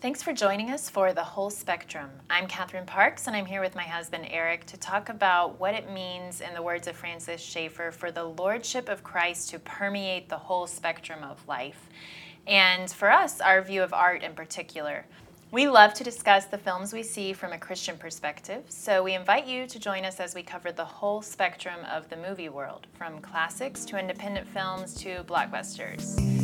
Thanks for joining us for The Whole Spectrum. I'm Catherine Parks, and I'm here with my husband Eric to talk about what it means, in the words of Francis Schaeffer, for the Lordship of Christ to permeate the whole spectrum of life. And for us, our view of art in particular. We love to discuss the films we see from a Christian perspective, so we invite you to join us as we cover the whole spectrum of the movie world, from classics to independent films to blockbusters.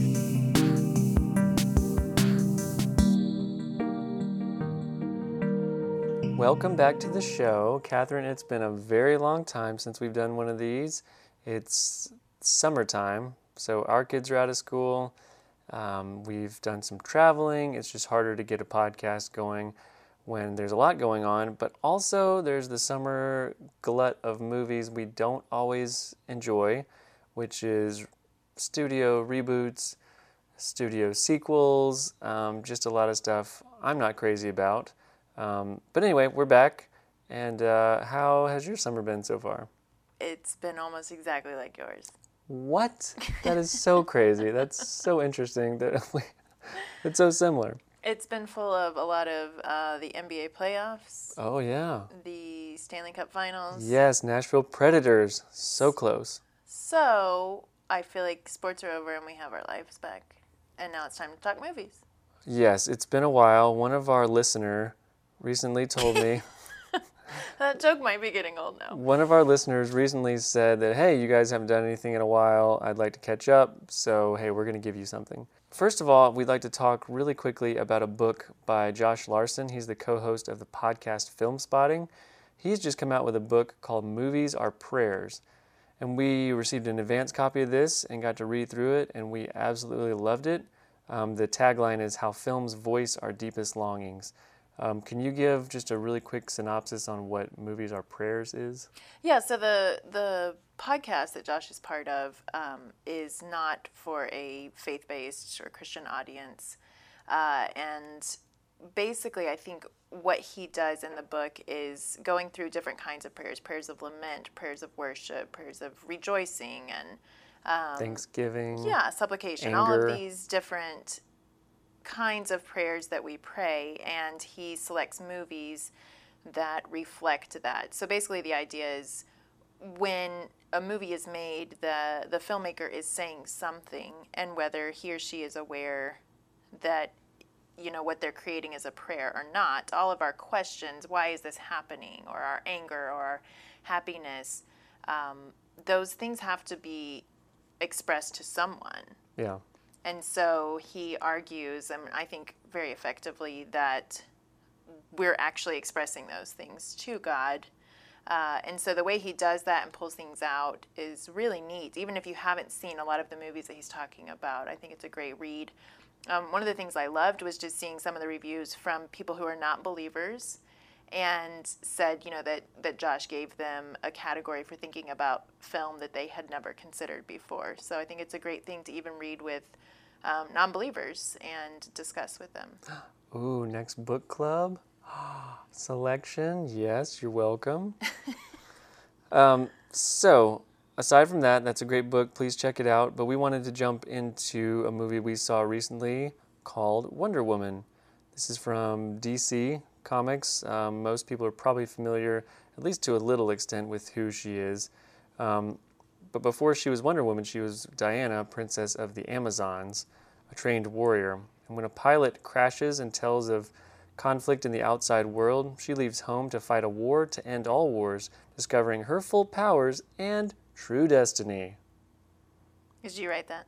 Welcome back to the show. Catherine, it's been a very long time since we've done one of these. It's summertime, so our kids are out of school. Um, we've done some traveling. It's just harder to get a podcast going when there's a lot going on, but also there's the summer glut of movies we don't always enjoy, which is studio reboots, studio sequels, um, just a lot of stuff I'm not crazy about. Um, but anyway, we're back. And uh, how has your summer been so far? It's been almost exactly like yours. What? That is so crazy. That's so interesting that it's so similar. It's been full of a lot of uh, the NBA playoffs. Oh, yeah. The Stanley Cup finals. Yes, Nashville Predators. So close. So I feel like sports are over and we have our lives back. And now it's time to talk movies. Yes, it's been a while. One of our listener recently told me. that joke might be getting old now. One of our listeners recently said that, hey, you guys haven't done anything in a while. I'd like to catch up. So, hey, we're going to give you something. First of all, we'd like to talk really quickly about a book by Josh Larsen. He's the co host of the podcast Filmspotting. He's just come out with a book called Movies Are Prayers. And we received an advance copy of this and got to read through it, and we absolutely loved it. Um, the tagline is How Films Voice Our Deepest Longings. Um, can you give just a really quick synopsis on what Movies Are Prayers is? Yeah, so the the podcast that Josh is part of um, is not for a faith based or Christian audience, uh, and basically, I think what he does in the book is going through different kinds of prayers: prayers of lament, prayers of worship, prayers of rejoicing, and um, Thanksgiving. Yeah, supplication. Anger. All of these different kinds of prayers that we pray, and he selects movies that reflect that. So basically, the idea is when a movie is made, the, the filmmaker is saying something, and whether he or she is aware that you know what they're creating is a prayer or not all of our questions why is this happening or our anger or our happiness um, those things have to be expressed to someone yeah and so he argues, and I think very effectively, that we're actually expressing those things to God. Uh, and so the way he does that and pulls things out is really neat. Even if you haven't seen a lot of the movies that he's talking about, I think it's a great read. Um, one of the things I loved was just seeing some of the reviews from people who are not believers and said, you know, that, that Josh gave them a category for thinking about film that they had never considered before. So I think it's a great thing to even read with um, non believers and discuss with them. Ooh, next book club selection. Yes, you're welcome. um, so, aside from that, that's a great book. Please check it out. But we wanted to jump into a movie we saw recently called Wonder Woman. This is from DC Comics. Um, most people are probably familiar, at least to a little extent, with who she is. Um, but before she was Wonder Woman, she was Diana, Princess of the Amazons, a trained warrior. And when a pilot crashes and tells of conflict in the outside world, she leaves home to fight a war to end all wars, discovering her full powers and true destiny. Did you write that?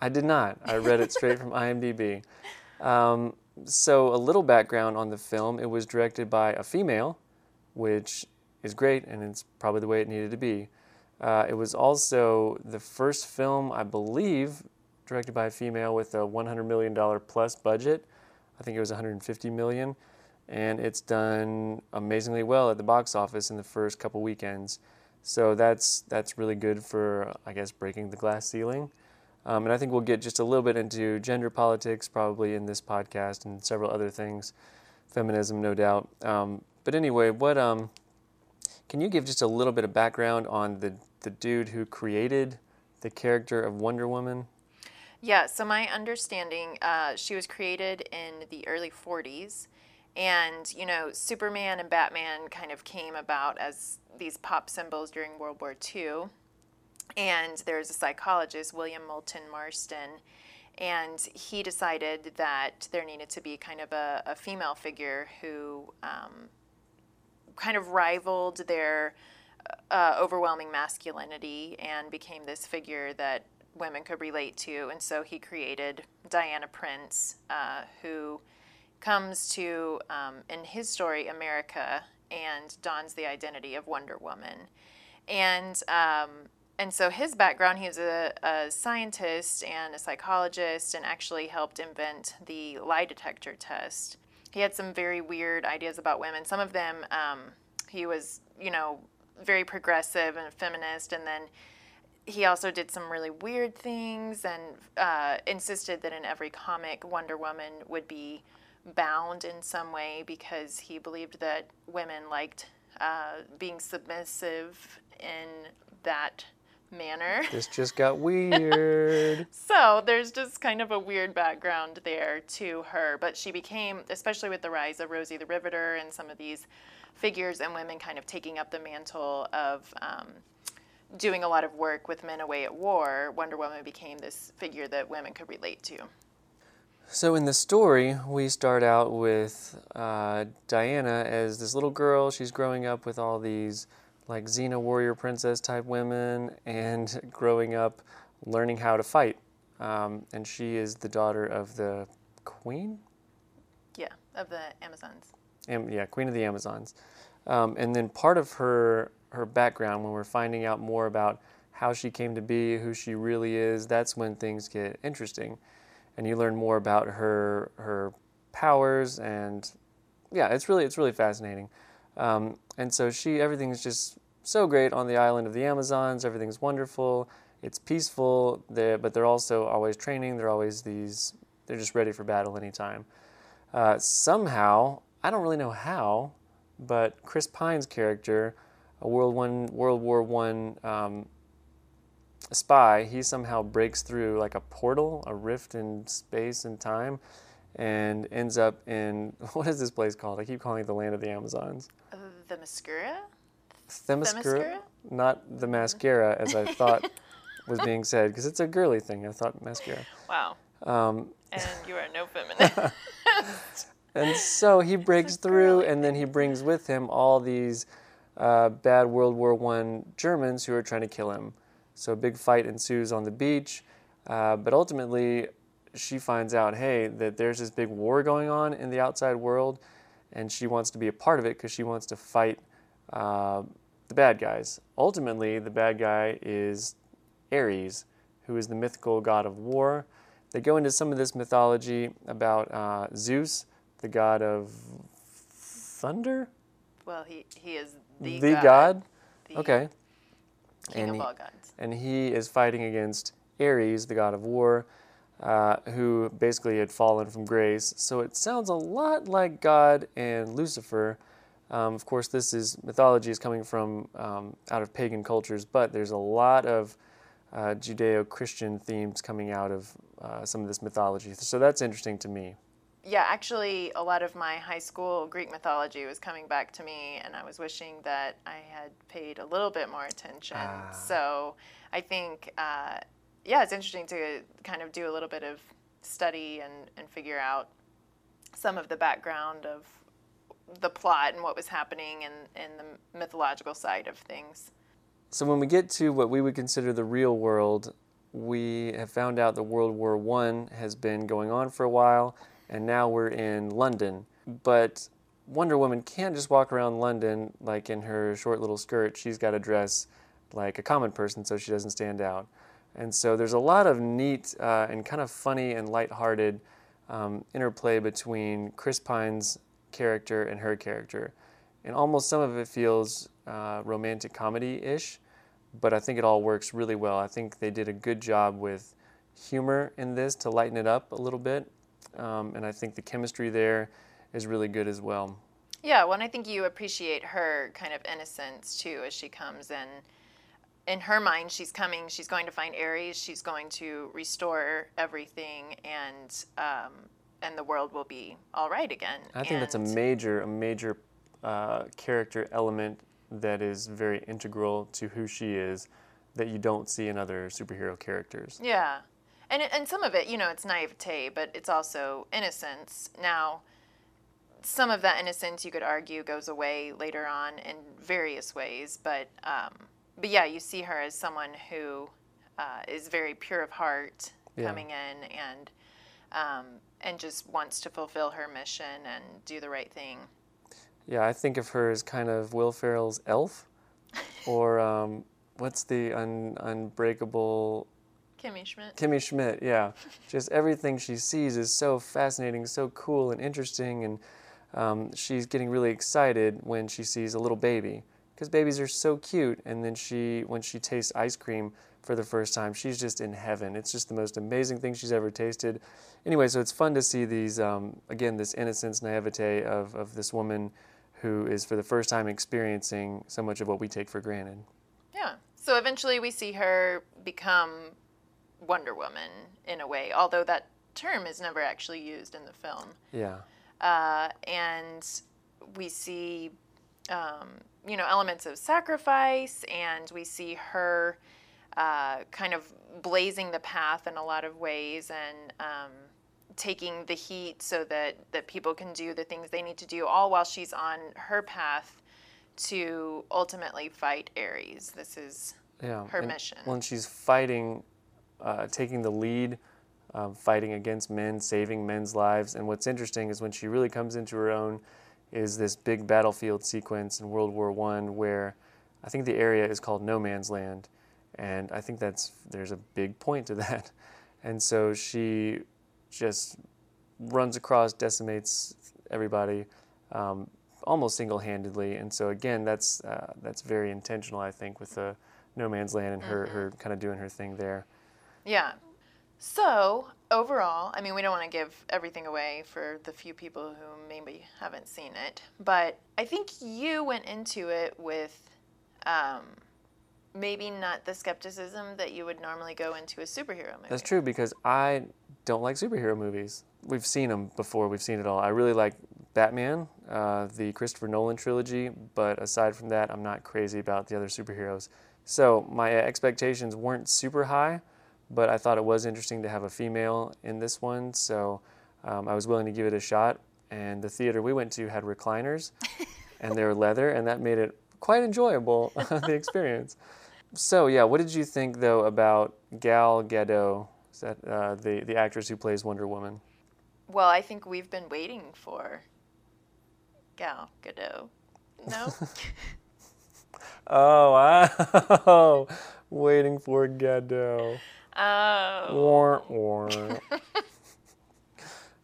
I did not. I read it straight from IMDb. Um, so, a little background on the film it was directed by a female, which is great and it's probably the way it needed to be. Uh, it was also the first film, I believe, directed by a female with a $100 million plus budget. I think it was 150 million, and it's done amazingly well at the box office in the first couple weekends. So that's that's really good for I guess breaking the glass ceiling. Um, and I think we'll get just a little bit into gender politics probably in this podcast and several other things, feminism no doubt. Um, but anyway, what um, can you give just a little bit of background on the the dude who created the character of Wonder Woman? Yeah, so my understanding, uh, she was created in the early 40s. And, you know, Superman and Batman kind of came about as these pop symbols during World War II. And there's a psychologist, William Moulton Marston, and he decided that there needed to be kind of a, a female figure who um, kind of rivaled their uh, overwhelming masculinity and became this figure that women could relate to. And so he created Diana Prince, uh, who comes to, um, in his story, America and dons the identity of Wonder Woman. And um, and so his background, he was a, a, scientist and a psychologist and actually helped invent the lie detector test. He had some very weird ideas about women. Some of them, um, he was, you know, very progressive and feminist, and then he also did some really weird things and uh, insisted that in every comic, Wonder Woman would be bound in some way because he believed that women liked uh, being submissive in that manner. This just got weird. so there's just kind of a weird background there to her. But she became, especially with the rise of Rosie the Riveter and some of these figures and women kind of taking up the mantle of um, doing a lot of work with men away at war, Wonder Woman became this figure that women could relate to. So in the story, we start out with uh, Diana as this little girl. She's growing up with all these like Xena warrior princess type women and growing up learning how to fight. Um, and she is the daughter of the queen? Yeah, of the Amazons. Am, yeah, queen of the Amazons. Um, and then part of her her background, when we're finding out more about how she came to be, who she really is, that's when things get interesting, and you learn more about her her powers and yeah, it's really it's really fascinating. Um, and so she, everything's just so great on the island of the Amazons. Everything's wonderful. It's peaceful, they're, but they're also always training. They're always these, they're just ready for battle anytime. Uh, somehow, I don't really know how, but Chris Pine's character, a World One, World War One um, spy, he somehow breaks through like a portal, a rift in space and time, and ends up in what is this place called? I keep calling it the land of the Amazons. The Uh, the? Themyscira? Not the mascara, as I thought was being said, because it's a girly thing. I thought mascara. Wow. Um, and you are no feminist. and so he breaks through, and then he brings with him all these uh, bad World War One Germans who are trying to kill him. So a big fight ensues on the beach, uh, but ultimately she finds out, hey, that there's this big war going on in the outside world, and she wants to be a part of it because she wants to fight uh, the bad guys. Ultimately, the bad guy is Ares, who is the mythical god of war. They go into some of this mythology about uh, Zeus, the god of thunder. Well, he, he is the, the god. god? The okay. King and of he, all gods. And he is fighting against Ares, the god of war, uh, who basically had fallen from grace. So it sounds a lot like God and Lucifer. Um, of course, this is mythology is coming from um, out of pagan cultures, but there's a lot of uh, Judeo-Christian themes coming out of uh, some of this mythology. So that's interesting to me. Yeah, actually, a lot of my high school Greek mythology was coming back to me, and I was wishing that I had paid a little bit more attention. Ah. So I think, uh, yeah, it's interesting to kind of do a little bit of study and, and figure out some of the background of the plot and what was happening and, and the mythological side of things. So when we get to what we would consider the real world, we have found out that World War One has been going on for a while, and now we're in London. But Wonder Woman can't just walk around London like in her short little skirt. She's got to dress like a common person so she doesn't stand out. And so there's a lot of neat uh, and kind of funny and lighthearted um, interplay between Chris Pine's character and her character. And almost some of it feels uh, romantic comedy ish, but I think it all works really well. I think they did a good job with humor in this to lighten it up a little bit. Um, and I think the chemistry there is really good as well. Yeah, well, and I think you appreciate her kind of innocence too as she comes and in her mind, she's coming. She's going to find Ares. She's going to restore everything, and um, and the world will be all right again. I think that's a major, a major uh, character element that is very integral to who she is that you don't see in other superhero characters. Yeah. And, and some of it, you know, it's naivete, but it's also innocence. Now, some of that innocence, you could argue, goes away later on in various ways. But, um, but yeah, you see her as someone who uh, is very pure of heart Yeah. coming in and, um, and just wants to fulfill her mission and do the right thing. Yeah, I think of her as kind of Will Ferrell's elf, or um, what's the un- unbreakable Kimmy Schmidt. Kimmy Schmidt, yeah. Just everything she sees is so fascinating, so cool and interesting, and um, she's getting really excited when she sees a little baby because babies are so cute. And then she, when she tastes ice cream for the first time, she's just in heaven. It's just the most amazing thing she's ever tasted. Anyway, so it's fun to see these um, again, this innocence, naivete of of this woman who is for the first time experiencing so much of what we take for granted. Yeah. So eventually we see her become Wonder Woman in a way, although that term is never actually used in the film. Yeah. Uh, and we see, um, you know, elements of sacrifice, and we see her uh, kind of blazing the path in a lot of ways and um, taking the heat so that, that people can do the things they need to do, all while she's on her path to ultimately fight Ares. This is yeah. her mission. When she's fighting, uh, taking the lead, um, fighting against men, saving men's lives. And what's interesting is when she really comes into her own, is this big battlefield sequence in World War One where I think the area is called No Man's Land, and I think that's there's a big point to that. And so she just runs across, decimates everybody. Um, almost single-handedly, and so again, that's uh, that's very intentional, I think, with the no man's land and her, her kind of doing her thing there. Yeah. So, overall, I mean, we don't want to give everything away for the few people who maybe haven't seen it, but I think you went into it with um, maybe not the skepticism that you would normally go into a superhero movie. That's true because I don't like superhero movies. We've seen them before. We've seen it all. I really like Batman, uh, the Christopher Nolan trilogy, but aside from that, I'm not crazy about the other superheroes. So my expectations weren't super high, but I thought it was interesting to have a female in this one. So um, I was willing to give it a shot. And the theater we went to had recliners, and they were leather, and that made it quite enjoyable the experience. So yeah, what did you think though about Gal Gadot, is that uh, the the actress who plays Wonder Woman? Well, I think we've been waiting for Gal Gadot. No? Oh wow, waiting for Gadot. Oh. War, war.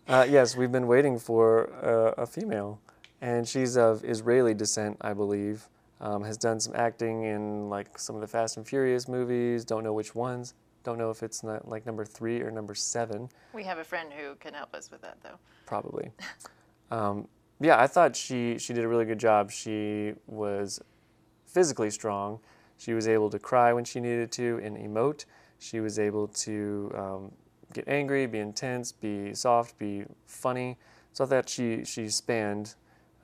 uh, yes, we've been waiting for uh, a female, and she's of Israeli descent, I believe. Um, has done some acting in like some of the Fast and Furious movies. Don't know which ones. Don't know if it's not like number three or number seven. We have a friend who can help us with that, though. probably. Um, yeah, I thought she she did a really good job. She was physically strong. She was able to cry when she needed to and emote. She was able to um, get angry, be intense, be soft, be funny. So I thought she she spanned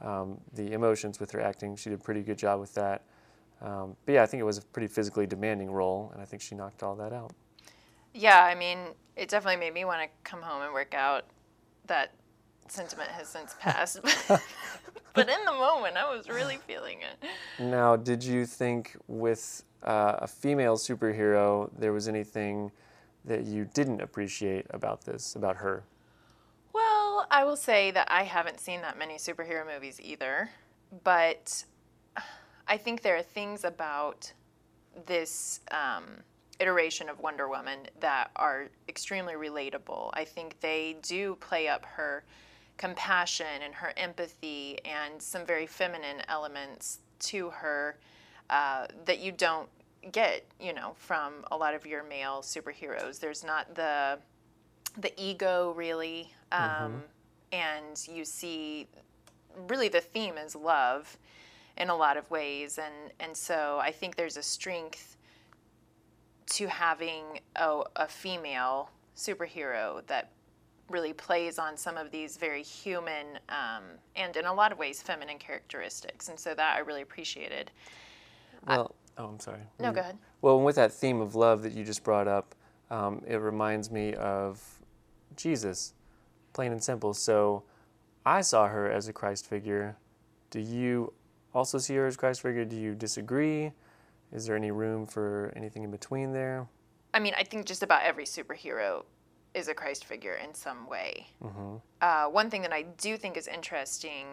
um, the emotions with her acting. She did a pretty good job with that. Um, but yeah, I think it was a pretty physically demanding role, and I think she knocked all that out. Yeah, I mean, it definitely made me want to come home and work out. That sentiment has since passed. but in the moment, I was really feeling it. Now, did you think with uh, a female superhero there was anything that you didn't appreciate about this, about her? Well, I will say that I haven't seen that many superhero movies either, but I think there are things about this um, iteration of Wonder Woman that are extremely relatable. I think they do play up her compassion and her empathy and some very feminine elements to her uh, that you don't get, you know, from a lot of your male superheroes. There's not the the ego really um, and you see really the theme is love in a lot of ways. And and so i think there's a strength to having a, a female superhero that really plays on some of these very human um, and in a lot of ways feminine characteristics. And so that i really appreciated Well, oh, I'm sorry. no go ahead Well, with that theme of love that you just brought up, um, it reminds me of Jesus, plain and simple. So I saw her as a Christ figure. Do you also see her as Christ figure? Do you disagree? Is there any room for anything in between there? I mean, I think just about every superhero is a Christ figure in some way. Uh, one thing that I do think is interesting,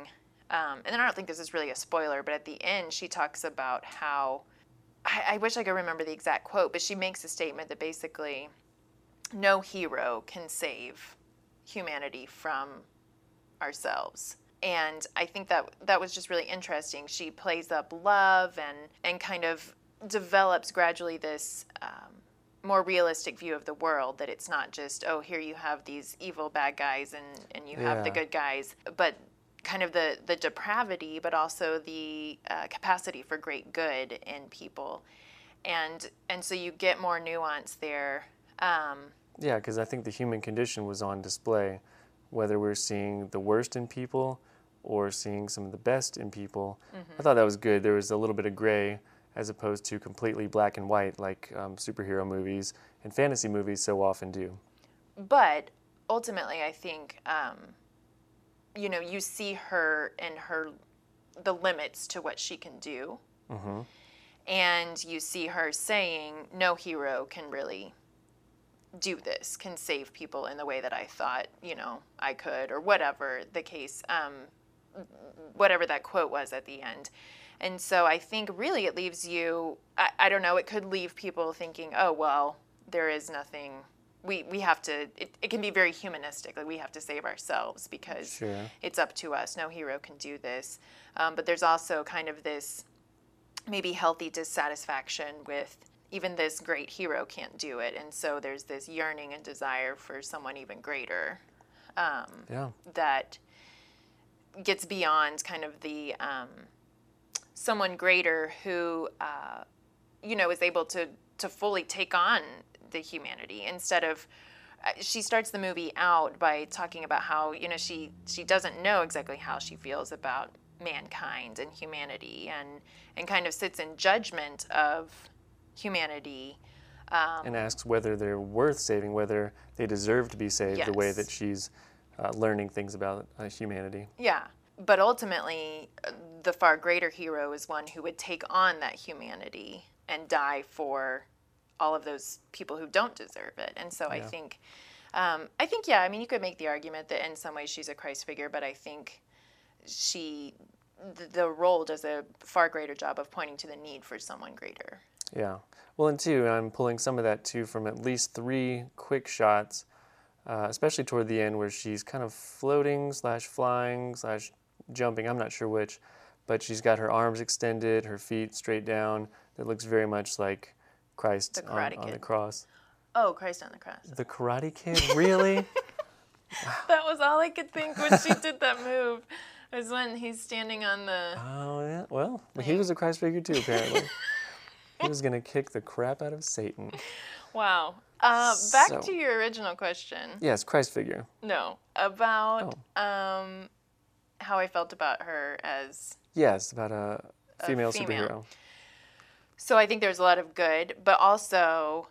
um, and I don't think this is really a spoiler, but at the end, she talks about how I, I wish I could remember the exact quote, but she makes a statement that basically no hero can save humanity from ourselves. And I think that that was just really interesting. She plays up love and and kind of develops gradually this um, more realistic view of the world. That it's not just oh here you have these evil bad guys and and you have the good guys, but kind of the the depravity, but also the uh, capacity for great good in people. And and so you get more nuance there. Um, Yeah, because I think the human condition was on display, whether we're seeing the worst in people or seeing some of the best in people. I thought that was good. There was a little bit of gray as opposed to completely black and white like um, superhero movies and fantasy movies so often do. but ultimately i think um, you know you see her and her the limits to what she can do. And you see her saying no hero can really do this can save people in the way that i thought you know i could or whatever the case um, whatever that quote was at the end. And so i think really it leaves you I, I don't know it could leave people thinking oh well there is nothing we, we have to it, it can be very humanistic like we have to save ourselves because Sure. it's up to us no hero can do this um, but there's also kind of this maybe healthy dissatisfaction with even this great hero can't do it and so there's this yearning and desire for someone even greater Yeah. that gets beyond kind of the um, someone greater who uh, you know is able to to fully take on the humanity instead of uh, she starts the movie out by talking about how you know she she doesn't know exactly how she feels about mankind and humanity and and kind of sits in judgment of humanity and asks whether they're worth saving, whether they deserve to be saved, the way that she's uh, learning things about uh, humanity. Yeah, but ultimately, uh, the far greater hero is one who would take on that humanity and die for all of those people who don't deserve it. And so I think, um, I think, yeah, I mean, you could make the argument that in some ways she's a Christ figure, but I think she, th- the role does a far greater job of pointing to the need for someone greater. Yeah. Well, and two, I'm pulling some of that too from at least three quick shots, uh, especially toward the end where she's kind of floating slash flying slash jumping. I'm not sure which, but she's got her arms extended, her feet straight down. That looks very much like Christ The on, on the cross. Oh, Christ on the cross. The Karate Kid, really? That was all I could think when she did that move. Was when he's standing on the. oh yeah. Well, he was a Christ figure too, apparently. he was gonna kick the crap out of Satan. Wow. Uh, back So- to your original question. Yes, Christ figure. No, about Oh. um, how I felt about her as. Yes, about a female, female. superhero. So I think there's a lot of good, but also,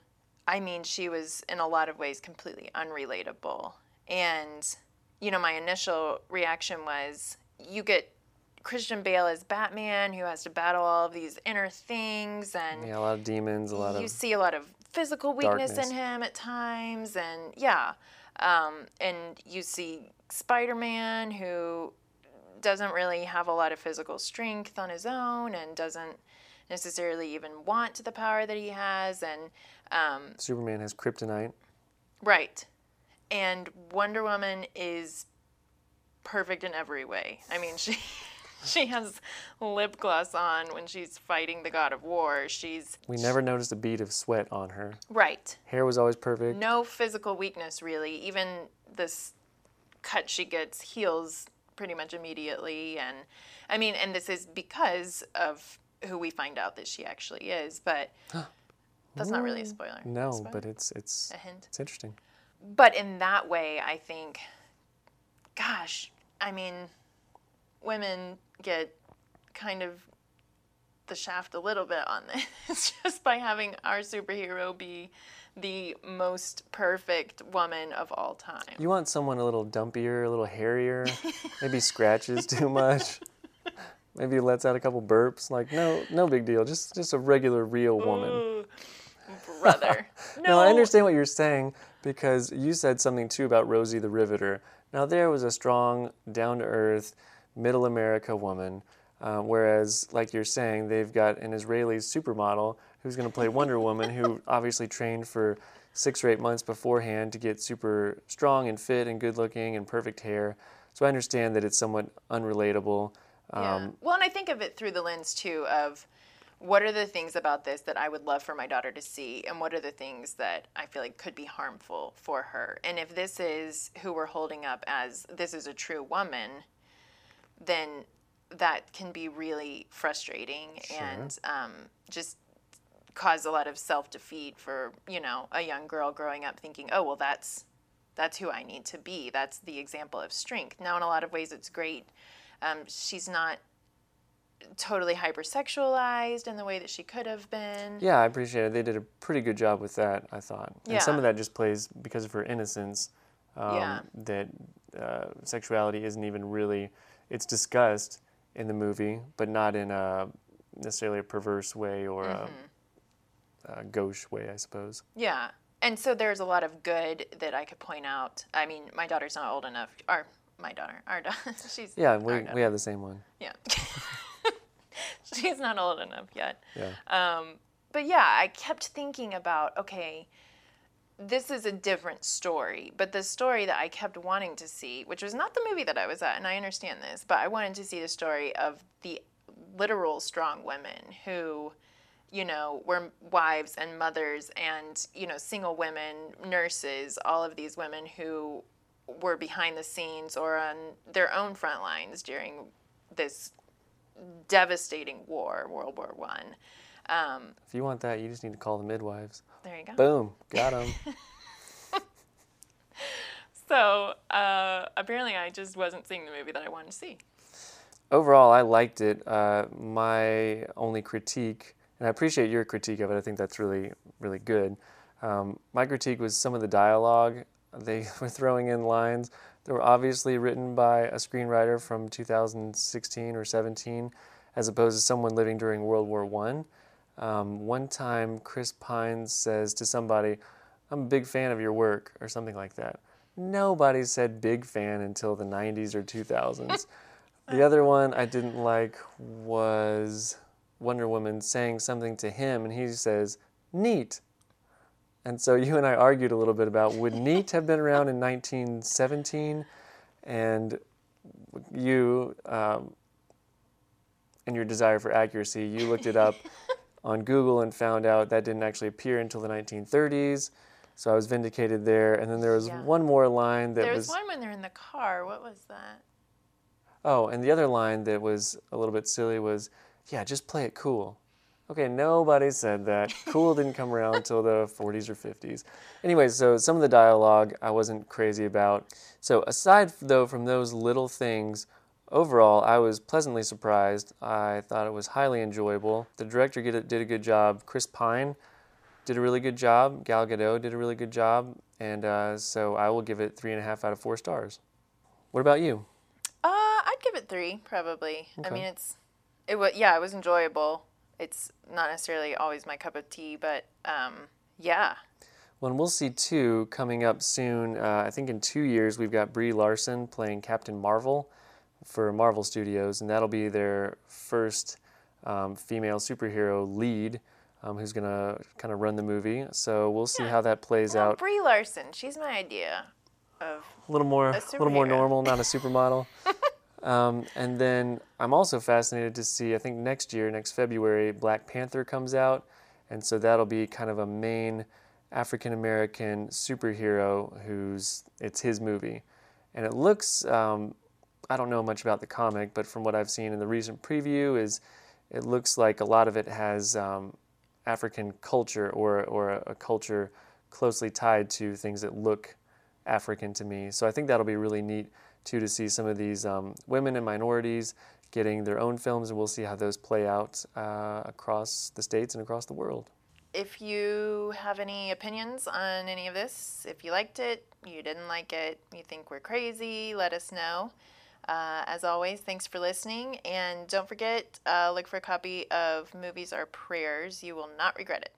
I mean, she was in a lot of ways completely unrelatable. And, you know, my initial reaction was you get Christian Bale as Batman who has to battle all of these inner things and. Yeah, a lot of demons, a lot you of see a lot of physical weakness darkness. in him at times and yeah um, and you see spider-man who doesn't really have a lot of physical strength on his own and doesn't necessarily even want the power that he has and um, Superman has kryptonite. right and wonder woman is perfect in every way i mean she she has lip gloss on when she's fighting the god of war she's We never noticed a bead of sweat on her. right Hair was always perfect. no physical weakness really even this cut she gets heals pretty much immediately and i mean and this is because of who we find out that she actually is but That's not really a spoiler. No, Spoiler? but it's it's a hint. it's interesting. But in that way, I think, gosh, I mean, women get kind of the shaft a little bit on this just by having our superhero be the most perfect woman of all time. You want someone a little dumpier, a little hairier, maybe scratches too much. Maybe lets out a couple burps. Like no, no big deal. Just just a regular, real woman. Ooh, brother. No, now, I understand what you're saying because you said something too about Rosie the Riveter. Now there was a strong, down-to-earth, middle America woman, uh, whereas, like you're saying, they've got an Israeli supermodel who's going to play Wonder Woman, who obviously trained for six or eight months beforehand to get super strong and fit and good-looking and perfect hair. So I understand that it's somewhat unrelatable. Yeah. Um, Well, and I think of it through the lens too of what are the things about this that I would love for my daughter to see, and what are the things that I feel like could be harmful for her. And if this is who we're holding up as this is a true woman, then that can be really frustrating and um, just cause a lot of self defeat for you know a young girl growing up thinking, oh well, that's that's who I need to be. That's the example of strength. Now, in a lot of ways, it's great. Um, she's not totally hypersexualized in the way that she could have been. Yeah, I appreciate it. They did a pretty good job with that, I thought. And some of that just plays because of her innocence. Um, Yeah. That uh, sexuality isn't even really, it's discussed in the movie, but not in a necessarily a perverse way or Mm-hmm. a, a gauche way, I suppose. Yeah. And so there's a lot of good that I could point out. I mean, my daughter's not old enough. Or my daughter, our daughter, she's Yeah, we, we have the same one. yeah. she's not old enough yet. Yeah. Um, but yeah, I kept thinking about okay, this is a different story, but the story that I kept wanting to see, which was not the movie that I was at, and I understand this, but I wanted to see the story of the literal strong women who, you know, were wives and mothers and, you know, single women, nurses, all of these women who were behind the scenes or on their own front lines during this devastating war, World War One. Um, If you want that, you just need to call the midwives. there you go. Boom, got them. So uh, apparently, I just wasn't seeing the movie that I wanted to see. Overall, I liked it. Uh, my only critique, and I appreciate your critique of it, I think that's really, really good. Um, my critique was some of the dialogue. They were throwing in lines that were obviously written by a screenwriter from 2016 or 17, as opposed to someone living during World War One. Um, one time, Chris Pine says to somebody, I'm a big fan of your work, or something like that. Nobody said big fan until the 90s or 2000s. the other one I didn't like was Wonder Woman saying something to him, and he says, neat. And so you and I argued a little bit about would neat have been around in 1917? And you, um, and your desire for accuracy, you looked it up on Google and found out that didn't actually appear until the 1930s. So I was vindicated there. And then there was Yeah. one more line that There was. There was one when they're in the car. What was that? Oh, and the other line that was a little bit silly was, yeah, just play it cool. Okay, nobody said that. Cool didn't come around until the 40s or 50s. Anyway, so some of the dialogue I wasn't crazy about. So aside though from those little things, overall I was pleasantly surprised. I thought it was highly enjoyable. The director did a- good job. Chris Pine did a really good job. Gal Gadot did a really good job, and uh, so I will give it three and a half out of four stars. What about you? Uh, I'd give it three probably. I mean, it's it was yeah, it was enjoyable. It's not necessarily always my cup of tea, but um, yeah, Well, and we'll see two coming up soon. Uh, I think in two years we've got Brie Larson playing Captain Marvel for Marvel Studios, and that'll be their first um, female superhero lead um, who's going to kind of run the movie. So we'll see how that plays well, out. Brie Larson, she's my idea of a little more, a little more normal, not a supermodel. um, and then I'm also fascinated to see. I think next year, next February, Black Panther comes out, and so that'll be kind of a main African American superhero who's it's his movie, and it looks. Um, I don't know much about the comic, but from what I've seen in the recent preview, is it looks like a lot of it has um, African culture or, or a, a culture closely tied to things that look African to me. So I think that'll be really neat too to see some of these um, women and minorities getting their own films, and we'll see how those play out uh, across the states and across the world. If you have any opinions on any of this, if you liked it, you didn't like it, you think we're crazy, let us know. Uh, as always, thanks for listening. And don't forget, uh, look for a copy of Movies Are Prayers. You will not regret it.